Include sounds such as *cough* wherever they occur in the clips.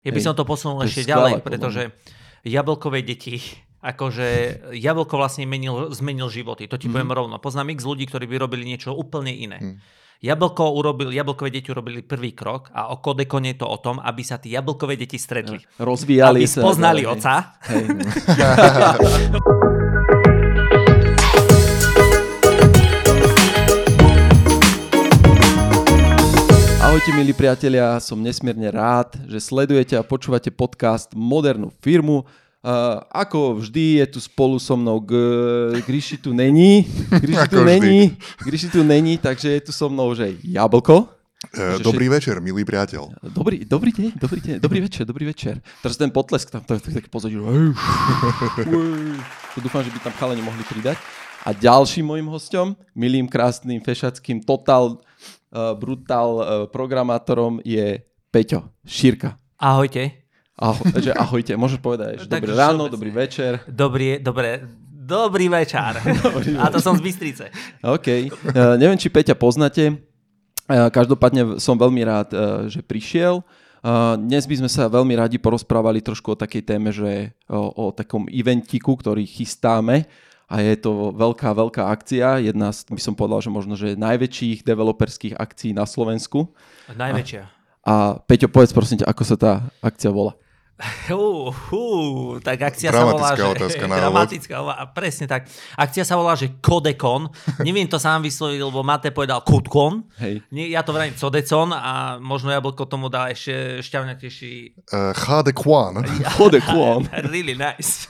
Ja by som to posunul to ešte ďalej, pretože jablkové deti, *laughs* akože jablko vlastne menil, zmenil životy. To ti Mhm. poviem rovno. Poznám x ľudí, ktorí by robili niečo úplne iné. Mhm. Jablko urobil, jablkové deti urobili prvý krok a o kodekone je to o tom, aby sa tí jablkové deti stretli. Rozvíjali Aby sa. spoznali hej. oca. Hej. *laughs* *laughs* Ahojte milí priatelia, som nesmierne rád, že sledujete a počúvate podcast Modernú firmu. Uh, ako vždy je tu spolu so mnou G... Gríši tu není, Gríši tu není, Gríši tu není, takže je tu so mnou, že Jablko. E, dobrý večer, milý priateľ. Dobrý, dobrý deň, dobrý deň, dobrý večer, dobrý večer. Teraz ten potlesk tam, tak, tak, tak pozadí, *laughs* to dúfam, že by tam chalani mohli pridať. A ďalším môjim hostom, milým, krásnym, fešackým, total, uh, brutál uh, programátorom je Peťo Šírka. Ahojte. Aho, že ahojte, môžeš povedať, že *laughs* dobré ráno, dobrý večer. Dobrý, dobré, dobrý večer. *laughs* A to som z Bystrice. OK. Uh, neviem, či Peťa poznáte. Uh, každopádne som veľmi rád, uh, že prišiel. Uh, dnes by sme sa veľmi radi porozprávali trošku o takej téme, že o, o takom eventiku, ktorý chystáme a je to veľká, veľká akcia. Jedna by som povedal, že možno, že najväčších developerských akcií na Slovensku. Najväčšia. A Peťo, povedz prosím ťa, ako sa tá akcia volá. Uh, uh, tak akcia sa volá, Dramatická že... otázka na *laughs* dramatická, a presne tak. Akcia sa volá, že Codecon. Neviem to sám vysloviť, lebo Mate povedal Codecon. Hej. Nie, ja to vravím Codecon a možno Jablko tomu dá ešte šťavnatejší... Uh, HD Kwan. Chode klon. *laughs* really nice.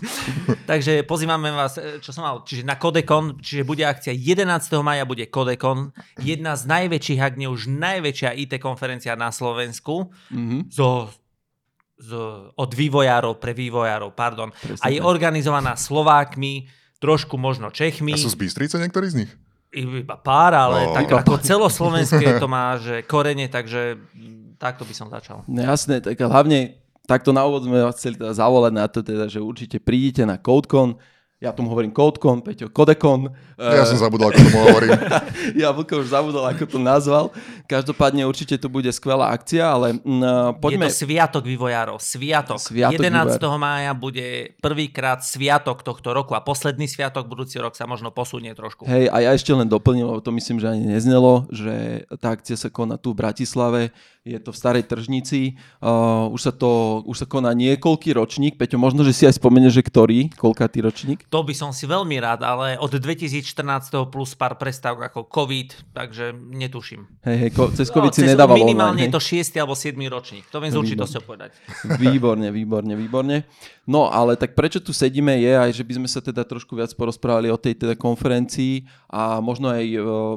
Takže pozývame vás, e, čo som mal, čiže na Codecon, čiže bude akcia 11. maja bude Codecon, jedna z najväčších, ak nie už najväčšia IT konferencia na Slovensku, Mhm. zo, z, od vývojárov pre vývojárov, pardon. Presne A je tak. organizovaná Slovákmi, trošku možno Čechmi, A sú z Bystrice niektorí z nich? iba pár, ale Ó. tak Iba ako celoslovenské *laughs* to má, že korene, takže takto by som začal. No jasné, tak hlavne takto na úvod sme vás chceli teda zavolať na to, teda, že určite prídite na CodeCon. Ja tomu hovorím CodeCon, Peťo Codecon. Ja Eh, som zabudol, ako tomu hovorím. *laughs* ja Vlko už zabudol, ako to nazval. Každopádne určite to bude skvelá akcia, ale mm, poďme... Je to sviatok vývojárov. Sviatok. Sviatok 11. mája bude prvýkrát sviatok tohto roku a posledný sviatok budúci rok sa možno posunie trošku. Hej, a ja ešte len doplním, lebo to myslím, že ani neznelo, že tá akcia sa koná tu v Bratislave, je to v Starej tržnici, uh, už, sa to, už sa koná niekoľký ročník, Peťo, možno, že si aj spomenieš, že ktorý, koľkátý ročník? To by som si veľmi rád, ale od 2014. plus pár prestávok ako COVID, takže netuším. Hej, hej, ko, cez COVID si cez- nedával minimálne online, je to 6. alebo 7. ročník. To viem s Výborné. určitosťou povedať. *laughs* Výborne, výborne, výborne. No ale tak prečo tu sedíme je aj, že by sme sa teda trošku viac porozprávali o tej teda konferencii a možno aj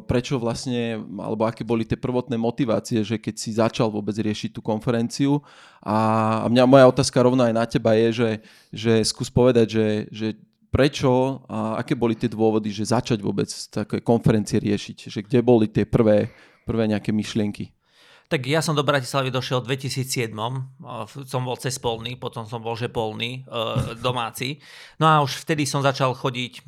prečo vlastne, alebo aké boli tie prvotné motivácie, že keď si začal vôbec riešiť tú konferenciu. A, a mňa moja otázka rovno aj na teba je, že, že skús povedať, že, že prečo a aké boli tie dôvody, že začať vôbec také konferencie riešiť, že kde boli tie prvé, prvé nejaké myšlienky. Tak ja som do Bratislavy došiel v 2007, o, f- som bol cez polný, potom som bol že polný, e, domáci. No a už vtedy som začal chodiť e, e,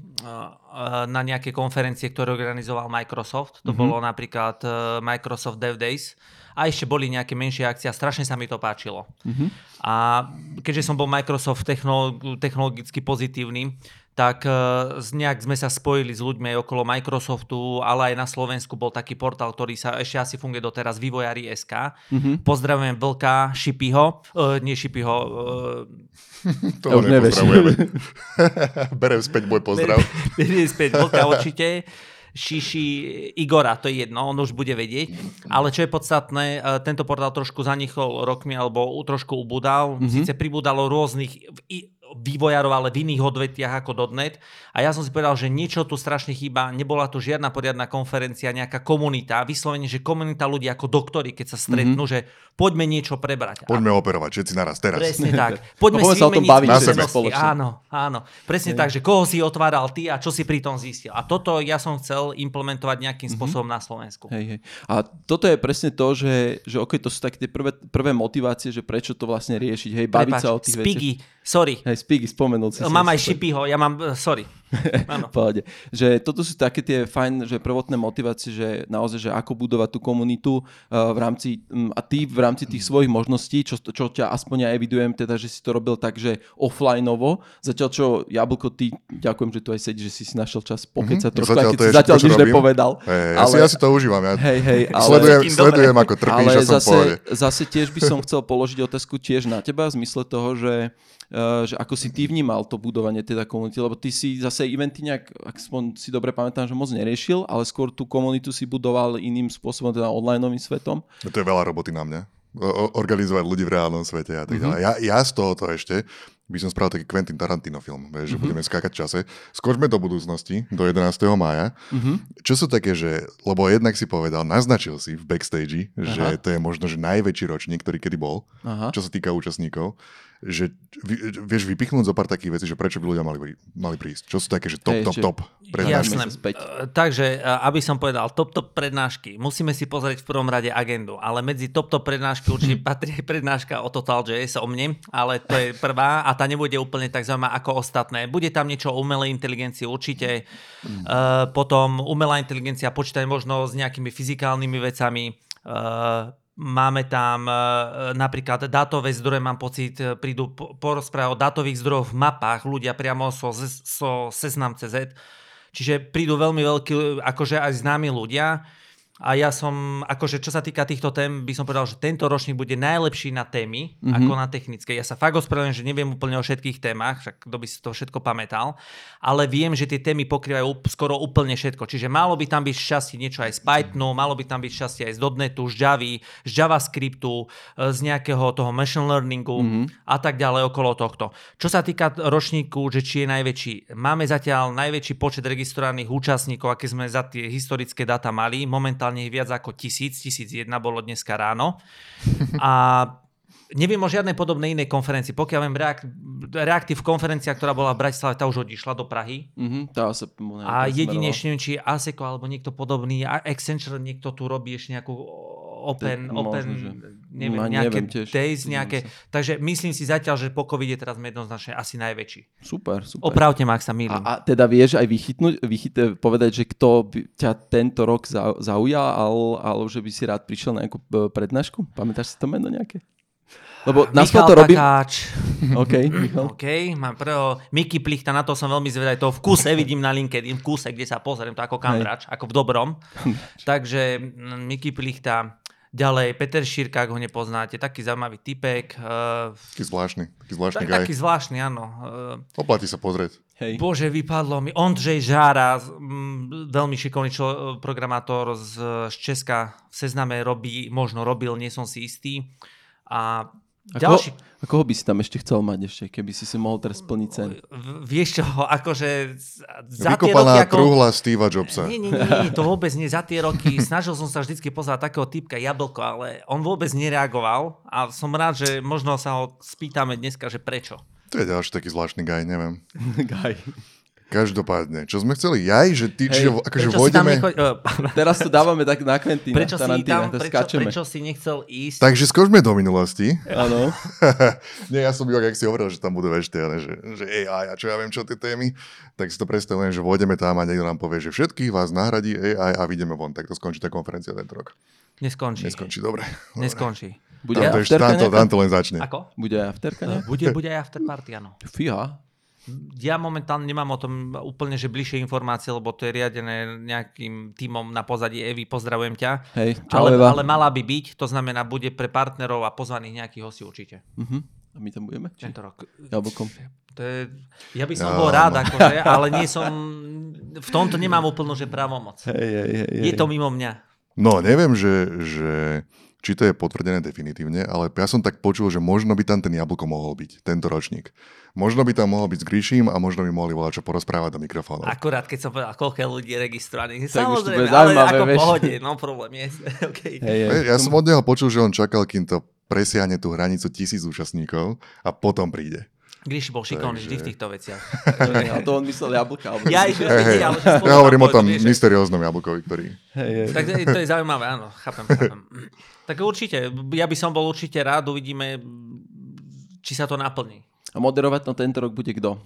na nejaké konferencie, ktoré organizoval Microsoft. To Mhm. bolo napríklad Microsoft Dev Days. A ešte boli nejaké menšie akcie a strašne sa mi to páčilo. Mhm. A keďže som bol Microsoft technolo- technologicky pozitívny, tak e, z- nejak sme sa spojili s ľuďmi aj okolo Microsoftu, ale aj na Slovensku bol taký portál, ktorý sa ešte asi funguje doteraz, vývojári SK. Mhm. Pozdravujem Vlka, Šipiho, uh, nie Šipiho, *laughs* uh, Toho už nevieš. nepozdravujeme. *laughs* Berem späť môj pozdrav. Beriem späť Vlka určite. *laughs* Šiši Igora, to je jedno, on už bude vedieť. Ale čo je podstatné, e, tento portál trošku zanichol rokmi, alebo trošku ubudal. Mm-hmm. Síce pribudalo rôznych vývojárov, ale v iných odvetiach ako .NET. A ja som si povedal, že niečo tu strašne chýba. Nebola tu žiadna poriadna konferencia, nejaká komunita. Vyslovene, že komunita ľudí ako doktori, keď sa stretnú, mm-hmm. že poďme niečo prebrať. A Poďme operovať všetci naraz, teraz. Presne *laughs* tak. Poďme No, si sa o tom baviť. Áno, áno. Presne tak, že koho si otváral ty a čo si pri tom zistil. A toto ja som chcel implementovať nejakým Mhm. spôsobom na Slovensku. Hej, hej. A toto je presne to, že, že okay, to sú také tie prvé, prvé motivácie, že prečo to vlastne riešiť, hej, baviť Prepáč, sa o tých veciach. Sorry. Hej, Spiggy, spomenul si. si Mám aj super. Šipiho, ja mám, eh, sorry. *laughs* Pohode. Že toto sú také tie fajn, že prvotné motivácie, že naozaj, že ako budovať tú komunitu uh, v rámci, um, a ty v rámci tých svojich možností, čo, čo ťa aspoň ja evidujem, teda, že si to robil tak, že offlineovo, zatiaľ čo Jablko, ty, ďakujem, že tu aj sedíš, že si si našiel čas pokecať mm-hmm. trošku, Zatiaľ aj keď to je si zatiaľ nič nepovedal. Hej, ja, si, ja si to užívam. Ja Hej, hej, ale... sledujem, sledujem ako trpíš Ale som zase, zase tiež by som chcel položiť otázku tiež na teba v zmysle toho, že, uh, že ako si ty vnímal to budovanie teda komunity, lebo ty si zase eventy nejak, ak si dobre pamätám, že moc neriešil, ale skôr tú komunitu si budoval iným spôsobom, teda onlineovým svetom. No To je veľa roboty na mňa. O- organizovať ľudí v reálnom svete a tak Mhm. ďalej. Ja, ja z tohoto ešte by som spravil taký Quentin Tarantino film, vieš, že budeme skákať v čase. Skočme do budúcnosti, do 11. mája. Mhm. Čo sú také, že, lebo jednak si povedal, naznačil si v backstage, že Aha. to je možno že najväčší ročník, ktorý kedy bol, Aha. čo sa týka účastníkov, že vieš vypichnúť zo pár takých vecí, že prečo by ľudia mali, mali prísť. Čo sú také, že top, Hej, top, že- top. Pre Jasné. E, Takže, e, aby som povedal, top top prednášky. Musíme si pozrieť v prvom rade agendu, ale medzi top top prednášky určite *laughs* patrí prednáška o Total Jazz, o mne, ale to je prvá a tá nebude úplne tak zaujímavá ako ostatné. Bude tam niečo o umelej inteligencii určite, e, potom umelá inteligencia počítať možno s nejakými fyzikálnymi vecami, e, Máme tam e, napríklad dátové zdroje, mám pocit, e, prídu po- porozprávať o dátových zdrojoch v mapách, ľudia priamo so, so Seznam.cz. Čiže prídu veľmi veľkí, akože aj známi ľudia. A ja som, akože čo sa týka týchto tém, by som povedal, že tento ročník bude najlepší na témy, mm-hmm. ako na technické. Ja sa fakt ospravedlňujem, že neviem úplne o všetkých témach, však kto by si to všetko pamätal, ale viem, že tie témy pokrývajú skoro úplne všetko. Čiže malo by tam byť šťastie niečo aj z Pythonu, malo by tam byť šťastie aj z .NETu, z Javy, z JavaScriptu, e, z nejakého toho machine learningu mm-hmm. a tak ďalej okolo tohto. Čo sa týka ročníku, že či je najväčší, máme zatiaľ najväčší počet registrovaných účastníkov, aké sme za tie historické dáta mali. Momentálne je viac ako tisíc, 1001 bolo dneska ráno. A neviem o žiadnej podobnej inej konferencii. Pokiaľ viem, React, Reactive konferencia, ktorá bola v Bratislave, tá už odišla do Prahy. Mhm, tá sa A jedinečne, neviem, či Aseco alebo niekto podobný, a Accenture niekto tu robí ešte nejakú open, možno, open že- neviem, Ma- nejaké neviem tiež. days, nejaké. Takže myslím si zatiaľ, že po covide teraz sme jednoznačne asi najväčší. Super, super. Opravte ma, ak sa mýlim. A, a teda vieš aj vychytnúť, vychyt, povedať, že kto by ťa tento rok zau- zaujal, ale, ale že by si rád prišiel na nejakú e, prednášku? Pamätáš si to meno nejaké? Lebo na Michal to robím... Takáč. *laughs* OK, Michal. OK, mám prvého Miky Plichta, na to som veľmi zvedavý. To v kuse vidím na LinkedIn, v kuse, kde sa pozriem, to ako kandrač, ako v dobrom. *laughs* Takže mm, Miky Plichta, ďalej Peter Šírka, ak ho nepoznáte, taký zaujímavý typek. Uh, Taký zvláštny, taký zvláštny tak, gaj. taký zvláštny, áno. Uh, Oplatí sa pozrieť. Hej. Bože, vypadlo mi. Ondřej Žára, z- mm, veľmi šikovný člo, programátor z, z Česka, v Sezname robí, možno robil, nie som si istý. A A ďalší... koho, a koho by si tam ešte chcel mať ešte, keby si si mohol teraz splniť sen? Vieš čo, akože za tie roky... Vykopaná Ako... truhla Jobsa. Nie, nie, nie, nie, to vôbec nie. Za tie roky *laughs* snažil som sa vždycky pozvať takého typka jablko, ale on vôbec nereagoval a som rád, že možno sa ho spýtame dneska, že prečo. To je ďalší taký zvláštny gaj, neviem. *laughs* Gaj. Každopádne, čo sme chceli? Jaj, že ty, čiže akože si vojdeme... necho... uh, Teraz to dávame tak na Quentina, prečo si Tarantina, tam, prečo, skáčeme. prečo si nechcel ísť? Takže skočme do minulosti. Áno. *laughs* Nie, ja som iba, ak si hovoril, že tam budú ešte, ale že, že AI a čo ja viem, čo tie témy, tak si to predstavujem, že vôjdeme tam a niekto nám povie, že všetkých vás nahradí AI a vidíme von. Tak to skončí tá konferencia tento rok. Neskončí. Neskončí, dobre. Neskončí. Bude Tam to, aj ešte, afterka tam, to, nejaká? tam to len začne. Ako? Bude aj afterka? Bude, bude aj after party, áno. Fíha. Ja momentálne nemám o tom úplne že bližšie informácie, lebo to je riadené nejakým tímom na pozadí Evy, pozdravujem ťa. Hej, čau Ale, Eva. ale mala by byť, to znamená, bude pre partnerov a pozvaných nejakých hostí určite. Uh-huh. A my tam budeme? Či? Tento rok. Jablkom. To je, ja by som No, bol rád, no. akože, ale nie som, v tomto nemám úplnú že právomoc. Hej, hej, hej, hej. Je to mimo mňa. No, neviem, že, že či to je potvrdené definitívne, ale ja som tak počul, že možno by tam ten jablko mohol byť, tento ročník. Možno by tam mohol byť s Gríšim a možno by mohli volať čo porozprávať do mikrofónov. Akurát, keď som povedal, koľko je ľudí registrovaných. Tak už to Samozrejme, ale ako vieš. pohode, no problém je. *laughs* okay. Hej, hej. Ja som od neho počul, že on čakal, kým to presiahne tú hranicu tisíc účastníkov a potom príde. Gríši bol šikovný Takže- vždy v týchto veciach. *laughs* A to on myslel jablka. Alebo... Ja ešte Hej, hej. ale že spolu Ja hovorím o tom vieš, mysterióznom jablkovi, ktorý... Hej, hej. Tak to je, zaujímavé, áno, chápem, *laughs* chápem. Tak určite, ja by som bol určite rád, uvidíme, či sa to naplní. A moderovať na tento rok bude kto?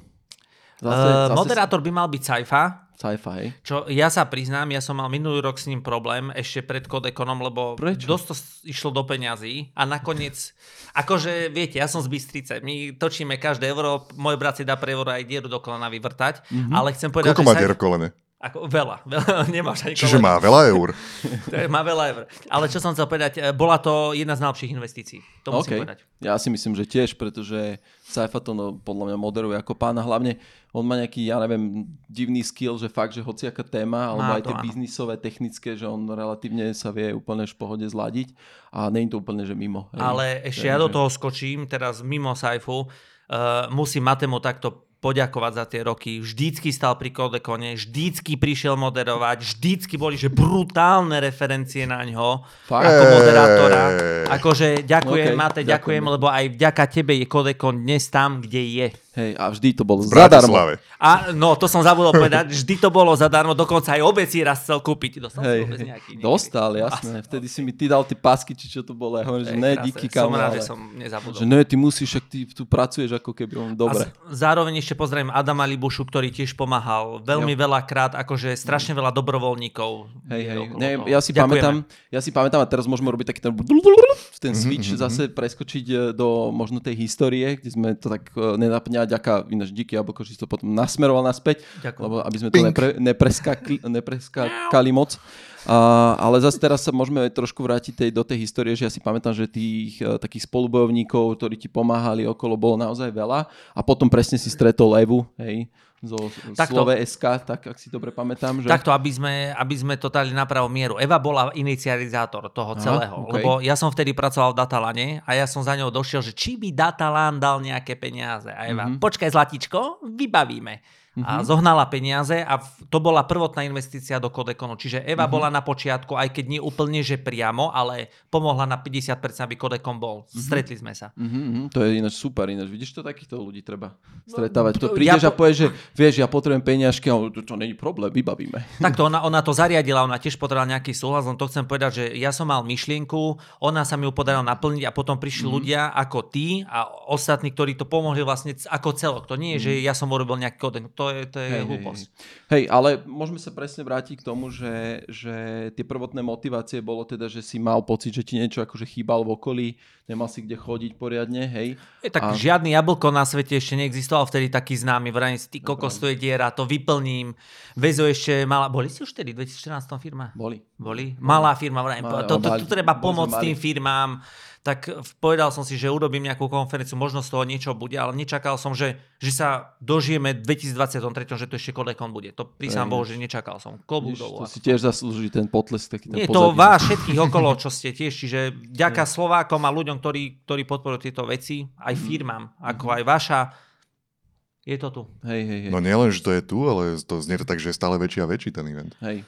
Zase, Uh, zase moderátor by mal byť Saifa, sci-fi. čo ja sa priznám, ja som mal minulý rok s ním problém ešte pred kodekonom, lebo Prečo? dosť to išlo do peňazí a nakoniec, akože viete, ja som z Bystrice, my točíme každé euro, môj brat si dá pre euro aj dieru do kolena vyvrtať, Mhm. ale chcem povedať, Koľko že má dier kolene? Ako, veľa, *laughs* veľa, nemáš ani Čiže má veľa eur. *laughs* Má veľa eur. Ale čo som chcel povedať, e, bola to jedna z najlepších investícií. To musím OK. povedať. Ja si myslím, že tiež, pretože Saifa to no, podľa mňa moderuje ako pána. Hlavne on má nejaký, ja neviem, divný skill, že fakt, že hociaká téma, alebo Má aj to, tie áno. biznisové, technické, že on relatívne sa vie úplne v pohode zladiť a nie je to úplne, že mimo. Ale ešte ja do toho skočím, teraz mimo Saifu, uh, musím Matemu takto poďakovať za tie roky. Vždycky stal pri Kodekone, vždycky prišiel moderovať, vždycky boli že brutálne referencie na ňo Fakt? ako moderátora. Akože ďakujem, OK, Mate, ďakujem, ďakujem. lebo aj vďaka tebe je Kodekon dnes tam, kde je. Hej, a vždy to bol V zadarmo. A no, to som zabudol povedať, vždy to bolo zadarmo, dokonca aj obec si raz chcel kúpiť. Dostal Hej, vôbec nejaký? niekedy? Dostal, jasné. Vtedy si mi ty dal tie pásky, či čo to bolo. Ja hovorím, že ne, krásne. díky Som kamo, rád, že som nezabudol. Že ne, ty musíš, ak ty tu pracuješ ako keby on dobre. A z- zároveň ešte pozdravím Adama Libušu, ktorý tiež pomáhal veľmi veľa krát, akože strašne veľa dobrovoľníkov. Hej, hej. Ne, ja, si Ďakujeme. pamätám, ja si pamätám a teraz môžeme robiť taký ten, ten Mhm, switch, zase preskočiť e, do možno tej histórie, kde sme to tak e, nenapňali, ďaká ináč díky jablko, že si to potom nasmeroval naspäť, Ďakujem. lebo aby sme to nepre, nepreskakli, nepreskakali moc. A, ale zase teraz sa môžeme trošku vrátiť tej, do tej histórie, že ja si pamätám, že tých e, takých spolubojovníkov, ktorí ti pomáhali okolo, bolo naozaj veľa a potom presne si stretol Evu, hej, zo Takto. Slove SK, tak ak si dobre pamätám. Že... Takto, aby sme, aby sme to dali na pravú mieru. Eva bola inicializátor toho Aha, celého, okej. lebo ja som vtedy pracoval v Datalane a ja som za ňou došiel, že či by Datalan dal nejaké peniaze. A Eva, Mhm. počkaj zlatičko, vybavíme. A zohnala peniaze a to bola prvotná investícia do Kodekonu. Čiže Eva Mhm. bola na počiatku, aj keď nie úplne, že priamo, ale pomohla na 50%, aby Kodekon bol. Mhm. Stretli sme sa. Mhm, mhm, to je ináč super, ináč vidíš to, takýchto ľudí treba stretávať. No, To ja prídeš a po- povieš, že vieš, ja potrebujem peniažky, a on, to, to není problém, vybavíme. *laughs* Takto ona, ona to zariadila, ona tiež potrebovala nejaký súhlas, len to chcem povedať, že ja som mal myšlienku, ona sa mi ju podarila naplniť a potom prišli Mhm. mm-hmm. ľudia ako ty a ostatní, ktorí to pomohli vlastne ako celok. To nie je, že ja som urobil nejaký kóden, to je, to je. Hej, hlúposť. hej. Hej, ale môžeme sa presne vrátiť k tomu, že, že tie prvotné motivácie bolo teda, že si mal pocit, že ti niečo akože chýbal v okolí, nemal si kde chodiť poriadne, hej. Je, tak A- žiadny jablko na svete ešte neexistoval vtedy taký známy. Vrajím si, ty kokos, to je diera, to vyplním. Vezo ešte mala... Boli ste už vtedy v 2014 firma? Boli. Boli? Malá firma, vrajím. To, to, tu treba pomôcť tým firmám. Tak povedal som si, že urobím nejakú konferenciu, možno z toho niečo bude, ale nečakal som, že, že sa dožijeme v 2023, že to ešte Kodekon bude. To prísam. Bohu, že nečakal som. Klobúk dolu. to si tiež zaslúži ten potlesk, taký ten Nie, to pozadí. vás všetkých okolo, čo ste tiež. Čiže ďaká Slovákom a ľuďom, ktorí, ktorí podporujú tieto veci, aj Mhm. firmám, ako aj vaša, je to tu. Hej, hej, hej. No nielen, že to je tu, ale to znie to tak, že je stále väčší a väčší ten event. hej.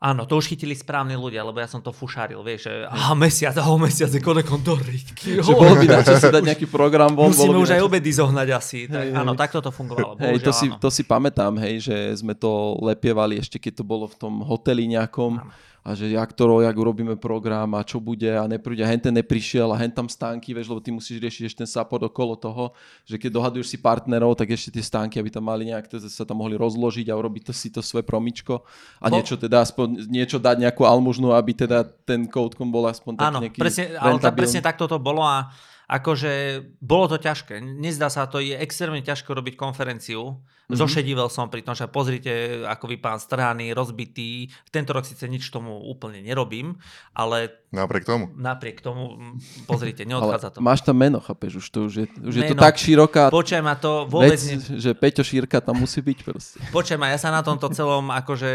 Áno, to už chytili správni ľudia, lebo ja som to fušaril, vieš, že aha, mesiac, aha, mesiac je konekon do riťky. Že bolo by na čo si dať nejaký program von. Musíme už aj obedy zohnať asi. Tak, Hej, áno, takto to fungovalo. Hej, to si, áno. to si pamätám, hej, že sme to lepievali ešte keď to bolo v tom hoteli nejakom a že jak to, jak urobíme program a čo bude a nepríde a hen ten neprišiel a hen tam stánky, vieš, lebo ty musíš riešiť ešte ten support okolo toho, že keď dohaduješ si partnerov, tak ešte tie stánky, aby tam mali nejak, teda sa tam mohli rozložiť a urobiť to si to svoje promičko a Bo- niečo teda aspoň, niečo dať nejakú almužnu, aby teda ten codekom bol aspoň tak Áno, nejaký presne, ale rentabilný. presne takto to bolo a akože bolo to ťažké. Nezdá sa to, je extrémne ťažko robiť konferenciu. Mhm. Mm-hmm. Zošedivel som pri tom, že pozrite, ako vy pán strhaný, rozbitý. Tento rok síce nič tomu úplne nerobím, ale Napriek tomu. napriek tomu, pozrite, neodchádza to. máš tam meno, chápeš, už to, už je, už je to tak široká Počujem ma to vôbec... vec, Ne... že Peťo Šírka tam musí byť proste. Počujem ma, ja sa na tomto celom akože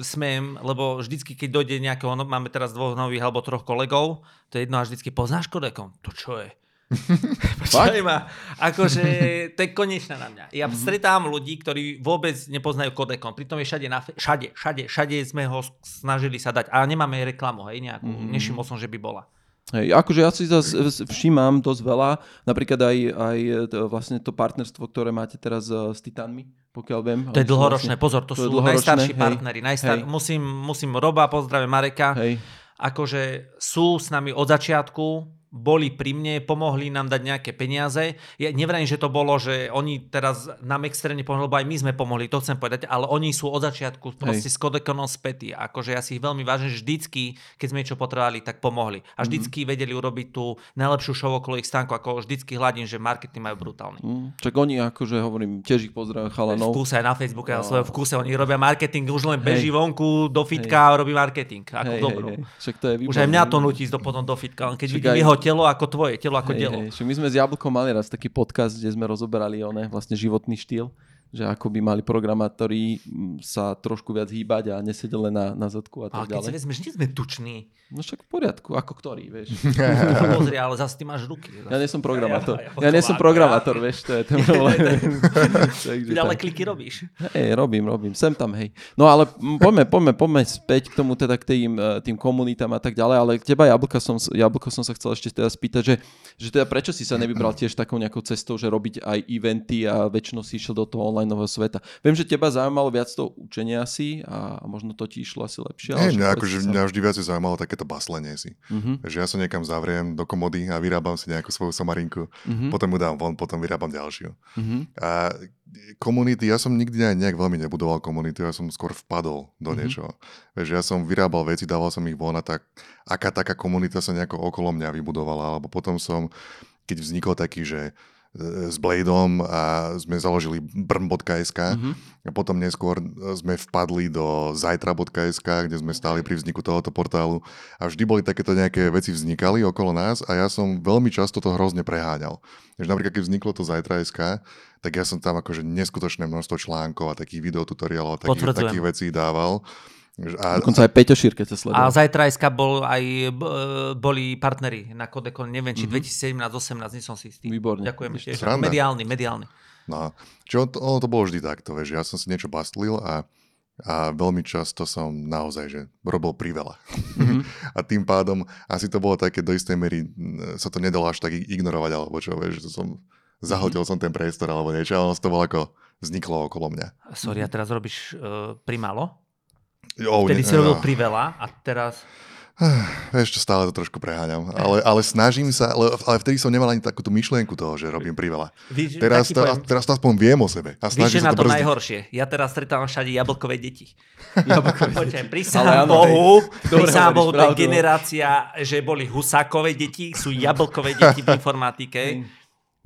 smiem, lebo vždycky, keď dojde nejakého, no, máme teraz dvoch nových alebo troch kolegov, to je jedno a vždycky poznáš kodekom? To čo je? *laughs* Počujem ma, akože to je konečná na mňa. Ja stretám ľudí, ktorí vôbec nepoznajú kodekom, pritom je všade, na, fe- všade, všade, všade sme ho snažili sa dať a nemáme reklamu, hej, nejakú, mm-hmm. nešimol som, že by bola. Hej, akože ja si zase všímam dosť veľa, napríklad aj, aj to, vlastne to partnerstvo, ktoré máte teraz eh, s Titánmi, pokiaľ viem. To je dlhoročné, Vlastne, pozor, to, to sú dlhoročné, najstarší hej, partneri. Najstar... hej. Musím, musím Roba, pozdravím Mareka. hej, akože sú s nami od začiatku, boli pri mne, pomohli nám dať nejaké peniaze. Ja nevrajím, že to bolo, že oni teraz nám extrémne pomohli, lebo aj my sme pomohli, to chcem povedať, ale oni sú od začiatku proste s kodekonom spätí. Akože ja si ich veľmi vážim, že vždycky, keď sme niečo potrebovali, tak pomohli. A vždycky mm-hmm. vedeli urobiť tú najlepšiu show okolo ich stánku, ako vždycky hladím, že marketing majú brutálny. Mm, čak oni akože hovorím, tiež ich pozdravím chalanov. V kúse aj na Facebooku, no. svojom v kúse, oni robia marketing, už len beží hej. vonku do fitka a robí marketing. Ako hej, dobro. Hej, hej. Však to je už aj mňa to nutí do, potom do fitka, keď vidím aj... jeho telo ako tvoje, telo ako hej, telo. Hej. My sme s Jablkom mali raz taký podcast, kde sme rozoberali one, vlastne životný štýl že ako by mali programátori mm, sa trošku viac hýbať a nesedieť len na, na zadku a tak ďalej. Ale keď si vezmeš, nie sme tuční. No však v poriadku, ako ktorý, vieš. *laughs* Pozri, ale zase ty máš ruky. Ja nie som programátor. Ja, ja, ja, ja nie som programátor, vieš, to je ten *laughs* problém. *laughs* Takže ale kliky robíš. Hej, robím, robím, sem tam, hej. No ale poďme, poďme, poďme späť k tomu teda k tým, e, tým komunitám a tak ďalej, ale k teba Jablka som, Jablko som sa chcel ešte teda spýtať, že, že teda prečo si sa nevybral tiež takou nejakou cestou, že robiť aj eventy a väčšinou si išiel do toho online sveta. Viem, že teba zaujímalo viac to učenie asi a možno to ti išlo asi lepšie. Nie, mňa, akože mňa vždy viac zaujímalo takéto baslenie si. Uh-huh. Že ja sa niekam zavriem do komody a vyrábam si nejakú svoju somarinku, uh-huh. potom ju dám von, potom vyrábam ďalšiu. Uh-huh. A komunity, ja som nikdy aj nejak veľmi nebudoval komunitu, ja som skôr vpadol do uh-huh. niečoho. Vieš, ja som vyrábal veci, dával som ich von a tak, aká taká komunita sa nejako okolo mňa vybudovala, alebo potom som, keď vznikol taký, že s Bladeom a sme založili brm.sk mm-hmm. a potom neskôr sme vpadli do zajtra.sk, kde sme stáli pri vzniku tohoto portálu a vždy boli takéto nejaké veci vznikali okolo nás a ja som veľmi často to hrozne preháňal. Takže napríklad, keď vzniklo to zajtra.sk, tak ja som tam akože neskutočné množstvo článkov a takých videotutoriálov a takých, takých vecí dával. A, Dokonca aj Peťo Šírke sa sledoval. A zajtrajska bol aj, boli partneri na Kodekon, neviem, či mm-hmm. 2017-18, nie som si istý. Výborne. Ďakujem ešte. Mediálny, mediálny. No, čo to, ono to bolo vždy takto, vieš, ja som si niečo bastlil a, a veľmi často som naozaj, že robil priveľa. Mm-hmm. *laughs* a tým pádom asi to bolo také do istej mery, sa to nedalo až tak ignorovať, alebo čo, vieš, že som zahodil mm-hmm. som ten priestor alebo niečo, ale ono to bolo ako vzniklo okolo mňa. Sorry, a teraz robíš uh, primálo? Oh, Vtedy ne, si robil priveľa a teraz... *sighs* Ešte stále to trošku preháňam, ale, ale snažím sa, ale, ale vtedy som nemal ani takú tú myšlienku toho, že robím priveľa. Víš, teraz, to, poviem, teraz to aspoň viem o sebe. A Víš, na to, to najhoršie. Ja teraz stretávam všade jablkové deti. *laughs* Jablkové. Prisahám Bohu, prisahám Bohu, to je generácia, že boli husákové deti, sú jablkové deti v *laughs* informatike.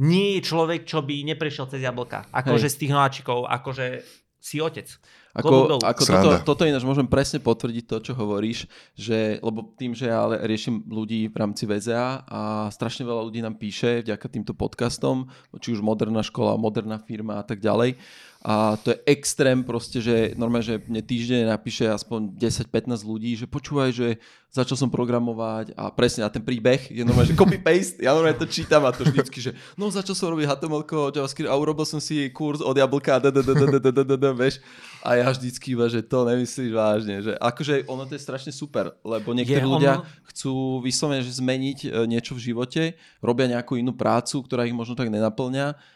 Nie je človek, čo by neprešiel cez jablka. Akože z tých nováčikov, akože si otec. Ako, ako toto, toto ináč môžem presne potvrdiť to, čo hovoríš, že, lebo tým, že ja riešim ľudí v rámci VZA a strašne veľa ľudí nám píše vďaka týmto podcastom, či už moderná škola, moderná firma a tak ďalej. A to je extrém proste, že normálne, že mne týždeň napíše aspoň 10-15 ľudí, že počúvaj, že začal som programovať a presne na ten príbeh je normálne, že copy-paste, ja normálne to čítam a to vždycky, že no začal som robiť HTML, JavaScript a urobil som si kurz od jablka, vieš. A ja vždycky iba, že to nemyslíš vážne, že akože ono to je strašne super, lebo niektorí ľudia chcú vyslovene zmeniť niečo v živote, robia nejakú inú prácu, ktorá ich možno tak nenaplňa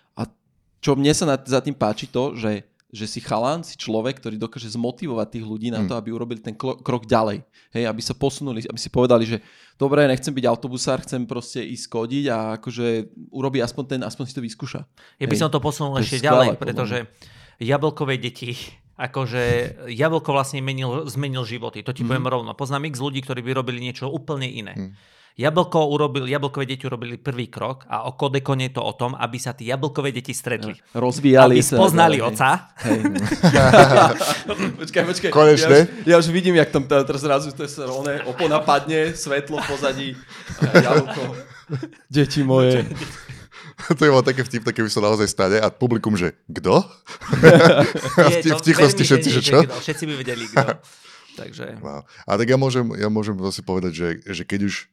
čo mne sa na, za tým páči to, že, že si chalán, si človek, ktorý dokáže zmotivovať tých ľudí na to, mm. aby urobili ten krok ďalej. Hej, aby sa posunuli, aby si povedali, že dobre, nechcem byť autobusár, chcem proste ísť kodiť a akože urobí aspoň ten, aspoň si to vyskúša. Ja by Hej. som to posunul to ešte ďalej, pretože jablkové deti, *laughs* akože jablko vlastne menil, zmenil životy. To ti mm. poviem rovno. Poznám x ľudí, ktorí by robili niečo úplne iné. Mm. Jablko urobil, jablkové deti urobili prvý krok a o kodekone je to o tom, aby sa tí jablkové deti stretli. Rozvíjali aby sa. spoznali hej. oca. Hej. *laughs* počkaj, počkaj. Konečne. Ja už, ja už vidím, jak tam teraz zrazu to je oné, opona padne, svetlo pozadí, jablko. Deti moje. *laughs* to je také vtipné, keby sa naozaj stane a publikum, že kto? *laughs* v, v tichosti všetci, že čo? Všetci by vedeli kto. Takže... No. A tak ja môžem, ja môžem zase povedať, že, že keď už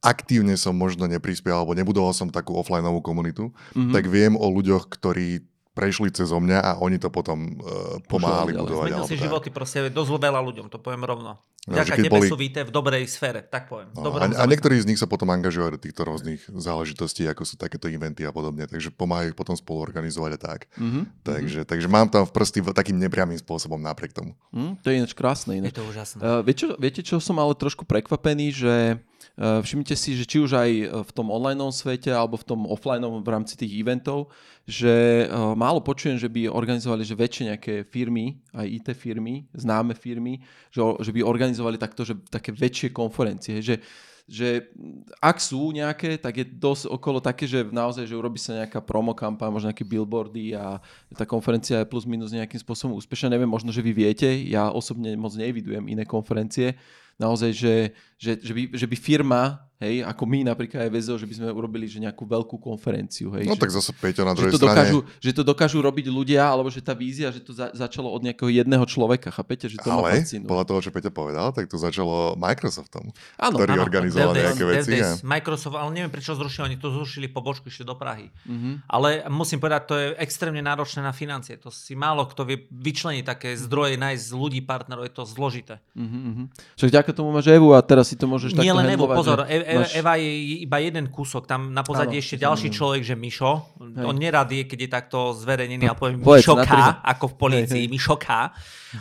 aktívne som možno neprispiel, alebo nebudoval som takú offlineovú komunitu, mm-hmm. tak viem o ľuďoch, ktorí prešli cez mňa a oni to potom uh, pomáhali Pošlo, budovať. Zmenil si tak. životy proste dosť veľa ľuďom, to poviem rovno. No, Ďaká tebe boli... sú víte v dobrej sfére, tak poviem. No, a, a niektorí z nich sa potom angažujú do týchto rôznych záležitostí, ako sú takéto eventy a podobne, takže pomáhajú ich potom spolu organizovať a tak. Mm-hmm. Takže, takže mám tam v prsty takým nepriamým spôsobom napriek tomu. Mm, to je ináč krásne. Ináč. Je to úžasné. Uh, viete, čo, viete, čo som ale trošku prekvapený, že Uh, všimnite si, že či už aj v tom online svete alebo v tom offline v rámci tých eventov, že uh, málo počujem, že by organizovali že väčšie nejaké firmy, aj IT firmy, známe firmy, že, že by organizovali takto, že také väčšie konferencie. Že že ak sú nejaké, tak je dosť okolo také, že naozaj, že urobí sa nejaká promo kampaň, možno nejaké billboardy a tá konferencia je plus minus nejakým spôsobom úspešná. Neviem, možno, že vy viete, ja osobne moc nevidujem iné konferencie, naozaj, že, že, že, by, že by firma Hej, ako my napríklad aj VZO, že by sme urobili že nejakú veľkú konferenciu. Hej, no že, tak zase Peťo na druhej že to, strane. dokážu, že to dokážu robiť ľudia, alebo že tá vízia, že to za, začalo od nejakého jedného človeka, chápete? Že to Ale podľa toho, čo Peťo povedal, tak to začalo Microsoftom, áno, ktorý áno, organizoval Devdes, nejaké veci. Devdes, a... Microsoft, ale neviem prečo zrušili, oni to zrušili po bočku ešte do Prahy. Mm-hmm. Ale musím povedať, to je extrémne náročné na financie. To si málo kto vie vyčleniť také zdroje, nájsť ľudí, partnerov, je to zložité. Mm-hmm. Čiže vďaka tomu máš Evu a teraz si to môžeš takto Nie len Evu, pozor, e- e- Eva je iba jeden kúsok, tam na pozadí ešte ďalší človek, že Mišo. Hej. On nerad je, keď je takto zverejnený, ale poviem Mišoka, ako v polícii, Mišoka.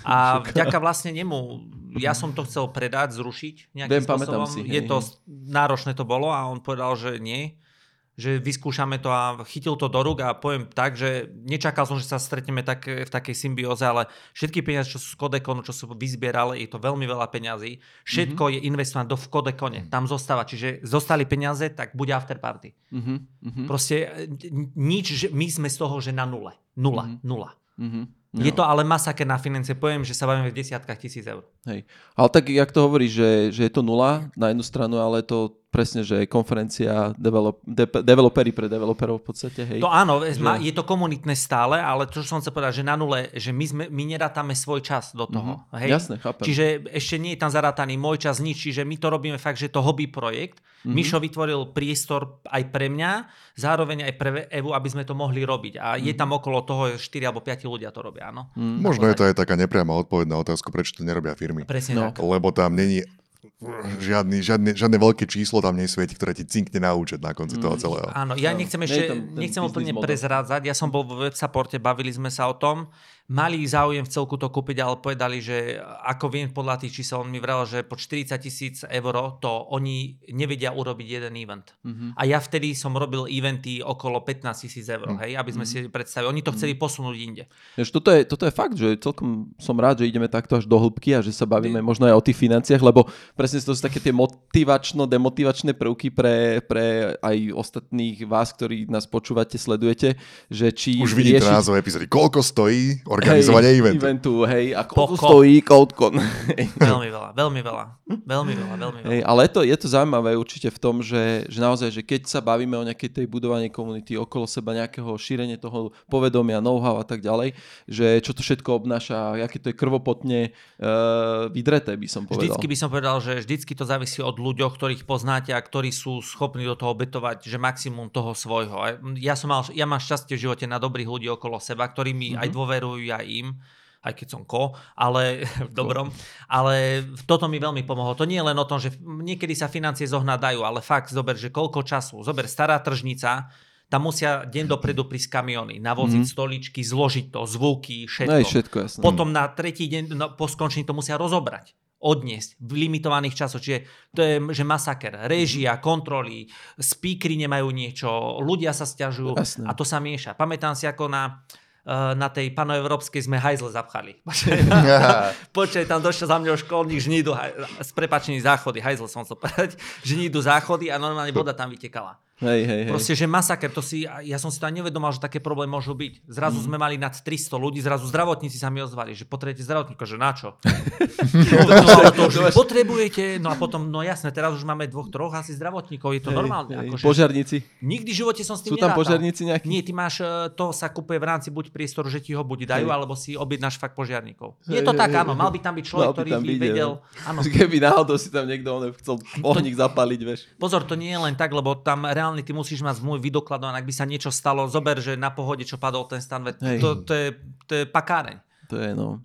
A *laughs* vďaka vlastne nemu, ja som to chcel predať, zrušiť nejakým Viem, spôsobom. Si, hej, je to, náročné to bolo a on povedal, že nie že vyskúšame to a chytil to do rúk a poviem tak, že nečakal som, že sa stretneme tak, v takej symbióze, ale všetky peniaze, čo sú z Kodekonu, čo sú vyzbierali, je to veľmi veľa peňazí. Všetko mm-hmm. je investované do v Kodekone, tam zostáva. Čiže zostali peniaze, tak bude afterparty. Mm-hmm. Proste nič, že my sme z toho, že na nule. Nula, mm-hmm. nula. Mm-hmm. No. Je to ale masaker na financie, poviem, že sa bavíme v desiatkách tisíc eur. Hej. Ale tak, jak to hovoríš, že, že je to nula na jednu stranu, ale to presne, že konferencia develop, de, developery pre developerov v podstate. Hej. To áno, že... je to komunitné stále, ale to, čo som chcel povedať, že na nule, že my, sme, my nerátame svoj čas do toho. Mm-hmm. Hej? Jasne, chápem. Čiže ešte nie je tam zarátaný môj čas, nič, čiže my to robíme fakt, že to hobby projekt. Mm-hmm. Mišo vytvoril priestor aj pre mňa, zároveň aj pre Evu, aby sme to mohli robiť. A mm-hmm. je tam okolo toho 4 alebo 5 ľudia to robia, áno. Mm-hmm. Možno je to aj taká nepriama odpoveď na otázku, prečo to nerobia firmy. Presne no. tak. Lebo tam není žiadny, žiadne, žiadne veľké číslo tam nesvieti, ktoré ti cinkne na účet na konci toho mm, celého. Áno, ja nechcem ešte, nechcem úplne prezrádzať, ja som bol vo web supporte, bavili sme sa o tom, mali záujem v celku to kúpiť, ale povedali, že ako viem podľa tých čísel, on mi vral, že po 40 tisíc eur to oni nevedia urobiť jeden event. Mm-hmm. A ja vtedy som robil eventy okolo 15 tisíc eur, mm-hmm. hej, aby sme mm-hmm. si predstavili. Oni to chceli mm-hmm. posunúť inde. Jež, toto, je, toto je fakt, že celkom som rád, že ideme takto až do hĺbky a že sa bavíme možno aj o tých financiách, lebo presne to sú také tie motivačno-demotivačné prvky pre, pre aj ostatných vás, ktorí nás počúvate, sledujete, že či... Už vidíte rieši... názov epizódy. Koľko stojí organizovanie hej, eventu. eventu. Hej, a koľko stojí CodeCon. *laughs* veľmi veľa, veľmi veľa. Veľmi veľa, veľmi veľa. Hej, ale je to, je to zaujímavé určite v tom, že, že naozaj, že keď sa bavíme o nejakej tej budovaní komunity okolo seba, nejakého šírenia toho povedomia, know-how a tak ďalej, že čo to všetko obnáša, aké to je krvopotne uh, vydreté, by som povedal. Vždycky by som povedal, že vždycky to závisí od ľuďoch, ktorých poznáte a ktorí sú schopní do toho obetovať, že maximum toho svojho. Ja, som mal, ja mám šťastie v živote na dobrých ľudí okolo seba, ktorí mi mm-hmm. aj dôverujú ja im aj keď som ko, ale *laughs* v dobrom. Ale toto mi veľmi pomohlo. To nie je len o tom, že niekedy sa financie zohnadajú, ale fakt zober, že koľko času. Zober stará tržnica, tam musia deň dopredu prísť kamiony, navoziť mm-hmm. stoličky, zložiť to, zvuky, všetko. No všetko jasné. Potom na tretí deň, no, po skončení to musia rozobrať odniesť v limitovaných časoch. Čiže to je že masaker. Režia, kontroly, speakery nemajú niečo, ľudia sa stiažujú Jasne. a to sa mieša. Pamätám si ako na na tej panoevropskej sme hajzle zapchali. *laughs* *laughs* Počkaj, tam došiel za mňou školník, žnídu, s prepačením záchody, hajzle som chcel povedať, žnídu záchody a normálne voda tam vytekala. Hej, hej, hej. Proste, že masaker, to si, ja som si to ani nevedomal, že také problémy môžu byť. Zrazu mm. sme mali nad 300 ľudí, zrazu zdravotníci sa mi ozvali, že potrebujete zdravotníka, že na čo? *laughs* no, to, že potrebujete, no a potom, no jasné, teraz už máme dvoch, troch asi zdravotníkov, je to hej, normálne. Hej. Akože, požiarníci? Nikdy v živote som s tým Sú tam požiarníci nejakí? Nie, ty máš, e, to sa kúpuje v rámci buď priestoru, že ti ho buď dajú, hej. alebo si objednáš fakt požiarníkov. Je to hej, tak, áno, mal by tam byť človek, ktorý by vedel. Áno. Keby náhodou si tam niekto chcel *laughs* ohník zapaliť, vieš. Pozor, to nie je len tak, lebo tam reálne ty musíš mať môj vydokladovaný, ak by sa niečo stalo, zober, že na pohode, čo padol ten stan, to, to, je, to je pakáreň. To je, no.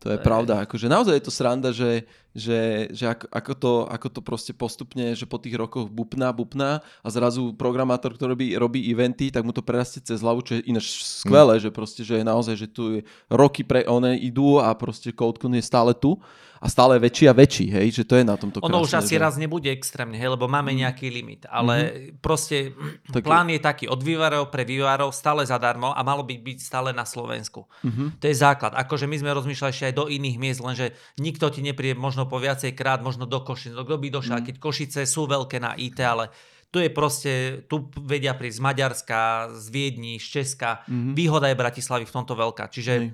To je, to pravda. Je... Akože naozaj je to sranda, že, že, že ako, ako, to, ako to proste postupne, že po tých rokoch bupná, bupná a zrazu programátor, ktorý robí, robí eventy, tak mu to prerastie cez hlavu, čo je ináč skvelé, mm. že proste, že je naozaj, že tu roky pre one idú a proste CodeCon je stále tu a stále väčší a väčší, hej, že to je na tomto Ono krásne, už asi že... raz nebude extrémne, hej, lebo máme mm. nejaký limit, ale mm-hmm. proste Tak- plán je taký od vývarov pre vývarov stále zadarmo a malo by byť stále na Slovensku. Mhm. To je základ. Akože my sme rozmýšľali ešte aj do iných miest, lenže nikto ti nepríde možno po viacej krát, možno do Košic. No kto by došiel, Mhm. keď Košice sú veľké na IT, ale tu je proste, tu vedia prísť z Maďarska, z Viedni, z Česka. Mhm. Výhoda je Bratislavy v tomto veľká. Čiže Hej.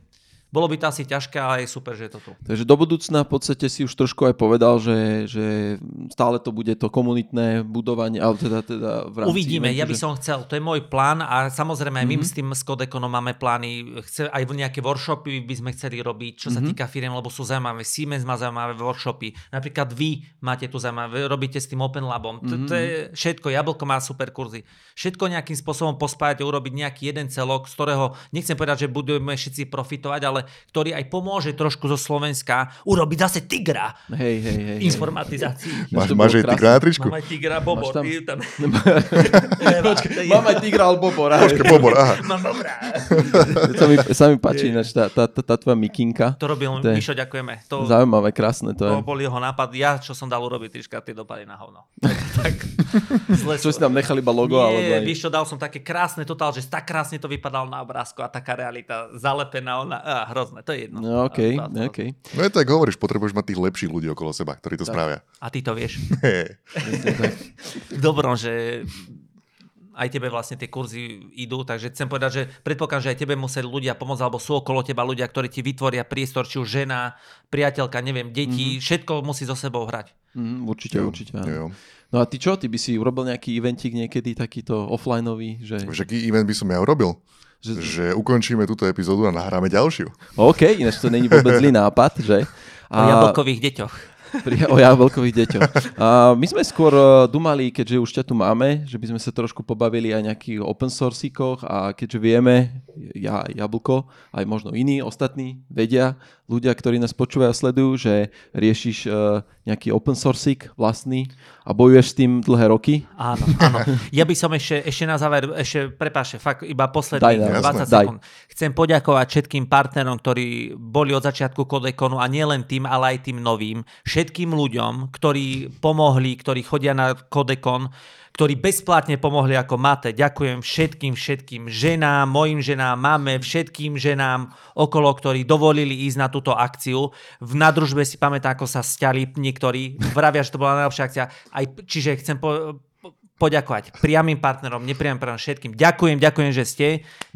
Bolo by to asi ťažké, ale je super, že je to tu. Takže do budúcna v podstate si už trošku aj povedal, že, že stále to bude to komunitné budovanie, ale teda, teda v rámci Uvidíme, ja by že- som chcel, to je môj plán a samozrejme aj my Mhm. s tým s Kodekonom máme plány, chce, aj nejaké workshopy by sme chceli robiť, čo sa Mhm. týka firiem, lebo sú zaujímavé, Siemens má zaujímavé workshopy, napríklad vy máte tu zaujímavé, robíte s tým Open Labom, to, to je Mhm. všetko, Jablko má super kurzy, všetko nejakým spôsobom pospájať a urobiť nejaký jeden celok, z ktorého, nechcem povedať, že budeme všetci profitovať, ale ktorý aj pomôže trošku zo Slovenska urobiť zase tigra Hej, hej, hej. informatizácii. Máš, to máš aj krásne. na tričku? Mám aj tigra, bobor, tam- ty tam... *laughs* Počkej, mám aj tigra alebo bobora. hej. Počkej, pobor, aha. *laughs* Mám dobrá. sa, mi, sa mi páči ináč tá, tá, tá, tá tvoja mikinka. To robil To Mišo, ďakujeme. To, Zaujímavé, krásne to je. to bol jeho nápad. Ja, čo som dal urobiť, trička, tie dopady na hovno. *laughs* tak, Čo si tam nechali iba logo? Nie, alebo aj... víš čo, dal som také krásne totál, že tak krásne to vypadalo na obrázku a taká realita zalepená, ona, á, hrozné, to je jedno. No, OK, A, a, OK. No je tak hovoríš, potrebuješ mať tých lepších ľudí okolo seba, ktorí to spravia. a ty to vieš. *laughs* V dobrom, že aj tebe vlastne tie kurzy idú, takže chcem povedať, že predpokladám, že aj tebe museli ľudia pomôcť, alebo sú okolo teba ľudia, ktorí ti vytvoria priestor, či už žena, priateľka, neviem, deti, mm-hmm. všetko musí so sebou hrať. Mm, určite, Jo, určite. jo. No a ty čo? Ty by si urobil nejaký eventík niekedy takýto offlineový? Že, Vieš, aký event by som ja urobil? Že, Že ukončíme túto epizódu a nahráme ďalšiu. OK, ináč to není vôbec zlý nápad, že? O jablkových deťoch. Pri, o jablkových deťoch. A my sme skôr uh, dumali, keďže už ťa tu máme, že by sme sa trošku pobavili aj nejakých open sourceíkoch a keďže vieme, ja, Jablko, aj možno iní, ostatní vedia, ľudia, ktorí nás počúvajú a sledujú, že riešiš uh, nejaký open sourceík vlastný a bojuješ s tým dlhé roky. Áno, áno. Ja by som ešte, ešte na záver, ešte, prepášte, fakt iba Daj, posledných daj, 20 jasné. sekúnd. Chcem poďakovať všetkým partnerom, ktorí boli od začiatku Kodekonu a nielen tým, ale aj tým novým. Všetkým ľuďom, ktorí pomohli, ktorí chodia na Kodekon, ktorí bezplatne pomohli ako Mate. Ďakujem všetkým, všetkým ženám, mojim ženám, máme všetkým ženám okolo, ktorí dovolili ísť na túto akciu. V nadružbe si pamätám, ako sa stiali niektorí. Vravia, že to bola najlepšia akcia. Aj, čiže chcem po, po- poďakovať priamým partnerom, nepriamým partnerom všetkým. Ďakujem, ďakujem, že ste.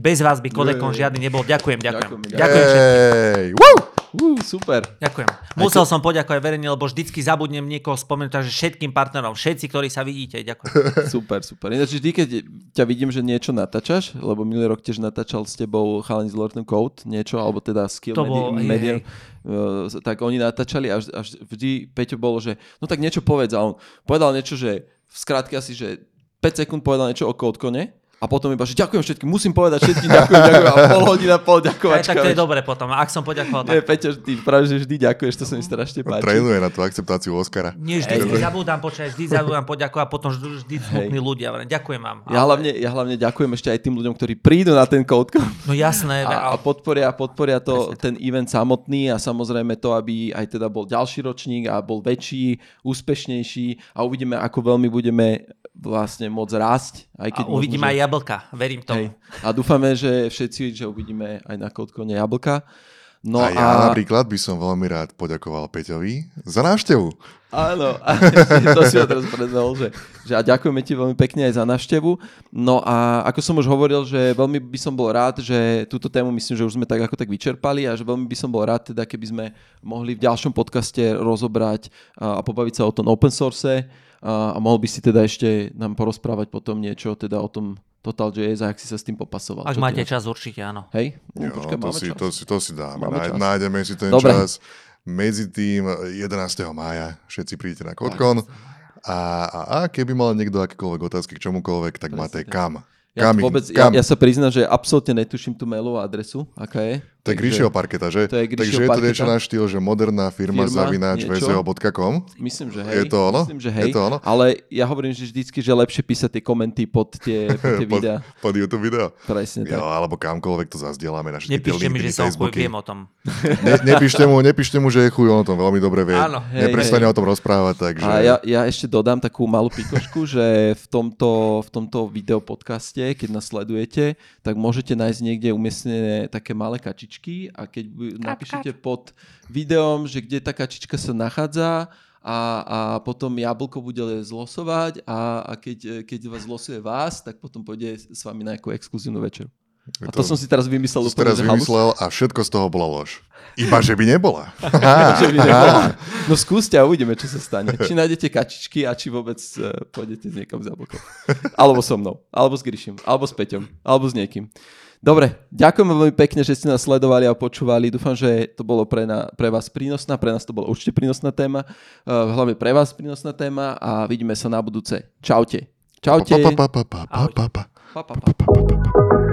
Bez vás by Kodekon žiadny nebol. Ďakujem, ďakujem. Ďakujeme, Ďakujem všetkým. Uh, super. Ďakujem. Musel som poďakovať verejne, lebo vždycky zabudnem niekoho spomenúť, takže všetkým partnerom, všetci, ktorí sa vidíte, ďakujem. *laughs* Super, super. Ináč vždy, keď ťa vidím, že niečo natáčaš, lebo minulý rok tiež natáčal s tebou chalani z Lord Code niečo, alebo teda Skill To bol- hej, Media, uh, tak oni natáčali a vž- a vž- vždy Peťo bolo, že no tak niečo povedz a on povedal niečo, že v skratke asi, že 5 sekúnd povedal niečo o kódkone a potom iba, že ďakujem všetkým, musím povedať všetkým, ďakujem, ďakujem a pol hodina, pol Aj, ďakovačka. tak to je dobre potom. Ak som poďakoval, Nie, tak Peťo, ty práve, že vždy ďakuješ, to sa mi strašne páči. Trénuje na tú akceptáciu Oscara. Nie, vždy zabúdam počať, vždy zabúdam poďakovať, potom vždy, vždy smutní ľudia. Ďakujem vám. Ja hlavne, ja hlavne ďakujem ešte aj tým ľuďom, ktorí prídu na ten kódko. No jasné. a, a A, podporia, podporia to, ten event samotný a samozrejme to, aby aj teda bol ďalší ročník a bol väčší, úspešnejší a uvidíme, ako veľmi budeme vlastne môcť rásť. Aj keď a uvidíme možno, aj jablka, verím tomu. hej. A dúfame, že všetci, že uvidíme aj na kódkone jablka. No a ja napríklad by som veľmi rád poďakoval Peťovi za návštevu. Áno, a *laughs* to si ma teraz predvel, že, že a ďakujeme ti veľmi pekne aj za návštevu. No a ako som už hovoril, že veľmi by som bol rád, že túto tému myslím, že už sme tak ako tak vyčerpali a že veľmi by som bol rád, teda keby sme mohli v ďalšom podcaste rozobrať a, a pobaviť sa o tom open source a, a mohol by si teda ešte nám porozprávať potom niečo teda o tom Total.js a ak si sa s tým popasoval. Ak máte ty na- čas, určite áno. Hej? Jo, No, počkaj, to, máme si, čas. to, si, to si dáme. Máme čas. nájdeme si ten Dobre. čas. Medzi tým 11. mája všetci príďte na Kotkon. A, a, a keby mal niekto akékoľvek otázky k čomukoľvek, tak máte kam. Ja, vôbec, kam? ja, ja sa priznám, že absolútne netuším tú mailovú adresu, aká je. To je Grishyho parketa, že? To je Takže je to niečo na štýl, že moderná firma, Firma, zavináč niečo? vzho.com. Myslím, že hej. Je to ono? Myslím, že Je hej. to ono? Ale ja hovorím, že vždycky, že je lepšie písať tie komenty pod tie, *laughs* pod tie pod, videá. pod YouTube video. Presne tak. Jo, alebo kamkoľvek to zazdielame na všetky Nepíšte mi, že som chuj, viem o tom. *laughs* Ne, nepíšte, mu, nepíšte mu, že je chuj, on o tom veľmi dobre vie. Áno. Hej, Neprestane hej. o tom rozprávať, takže... A ja, ja ešte dodám takú malú pikošku, *laughs* že v tomto, v tomto videopodcaste, keď nás sledujete, tak môžete nájsť niekde umiestnené také malé kačičky a keď napíšete pod videom, že kde tá kačička sa nachádza a, a potom jablko bude zlosovať a, a keď, keď vás zlosuje vás, tak potom pôjde s vami na nejakú exkluzívnu večeru. A to som si teraz vymyslel to si úplne, teraz vymyslel a všetko z toho bola lož. Iba, že by nebola. *laughs* Že by nebola. No skúste a uvidíme, čo sa stane. Či nájdete kačičky a či vôbec uh, pôjdete s niekam z jablkom. Alebo so mnou. Alebo s Gryšim. Alebo s Peťom. Alebo s niekým. Dobre, ďakujem veľmi pekne, že ste nás sledovali a počúvali. Dúfam, že to bolo pre, na, pre vás prínosná, pre nás to bola určite prínosná téma, uh, hlavne pre vás prínosná téma a vidíme sa na budúce. Čaute. Čaute. Pa, pa, pa, pa, pa, pa, pa, pa. Pa, pa, pa. Pa, pa, pa, pa, pa.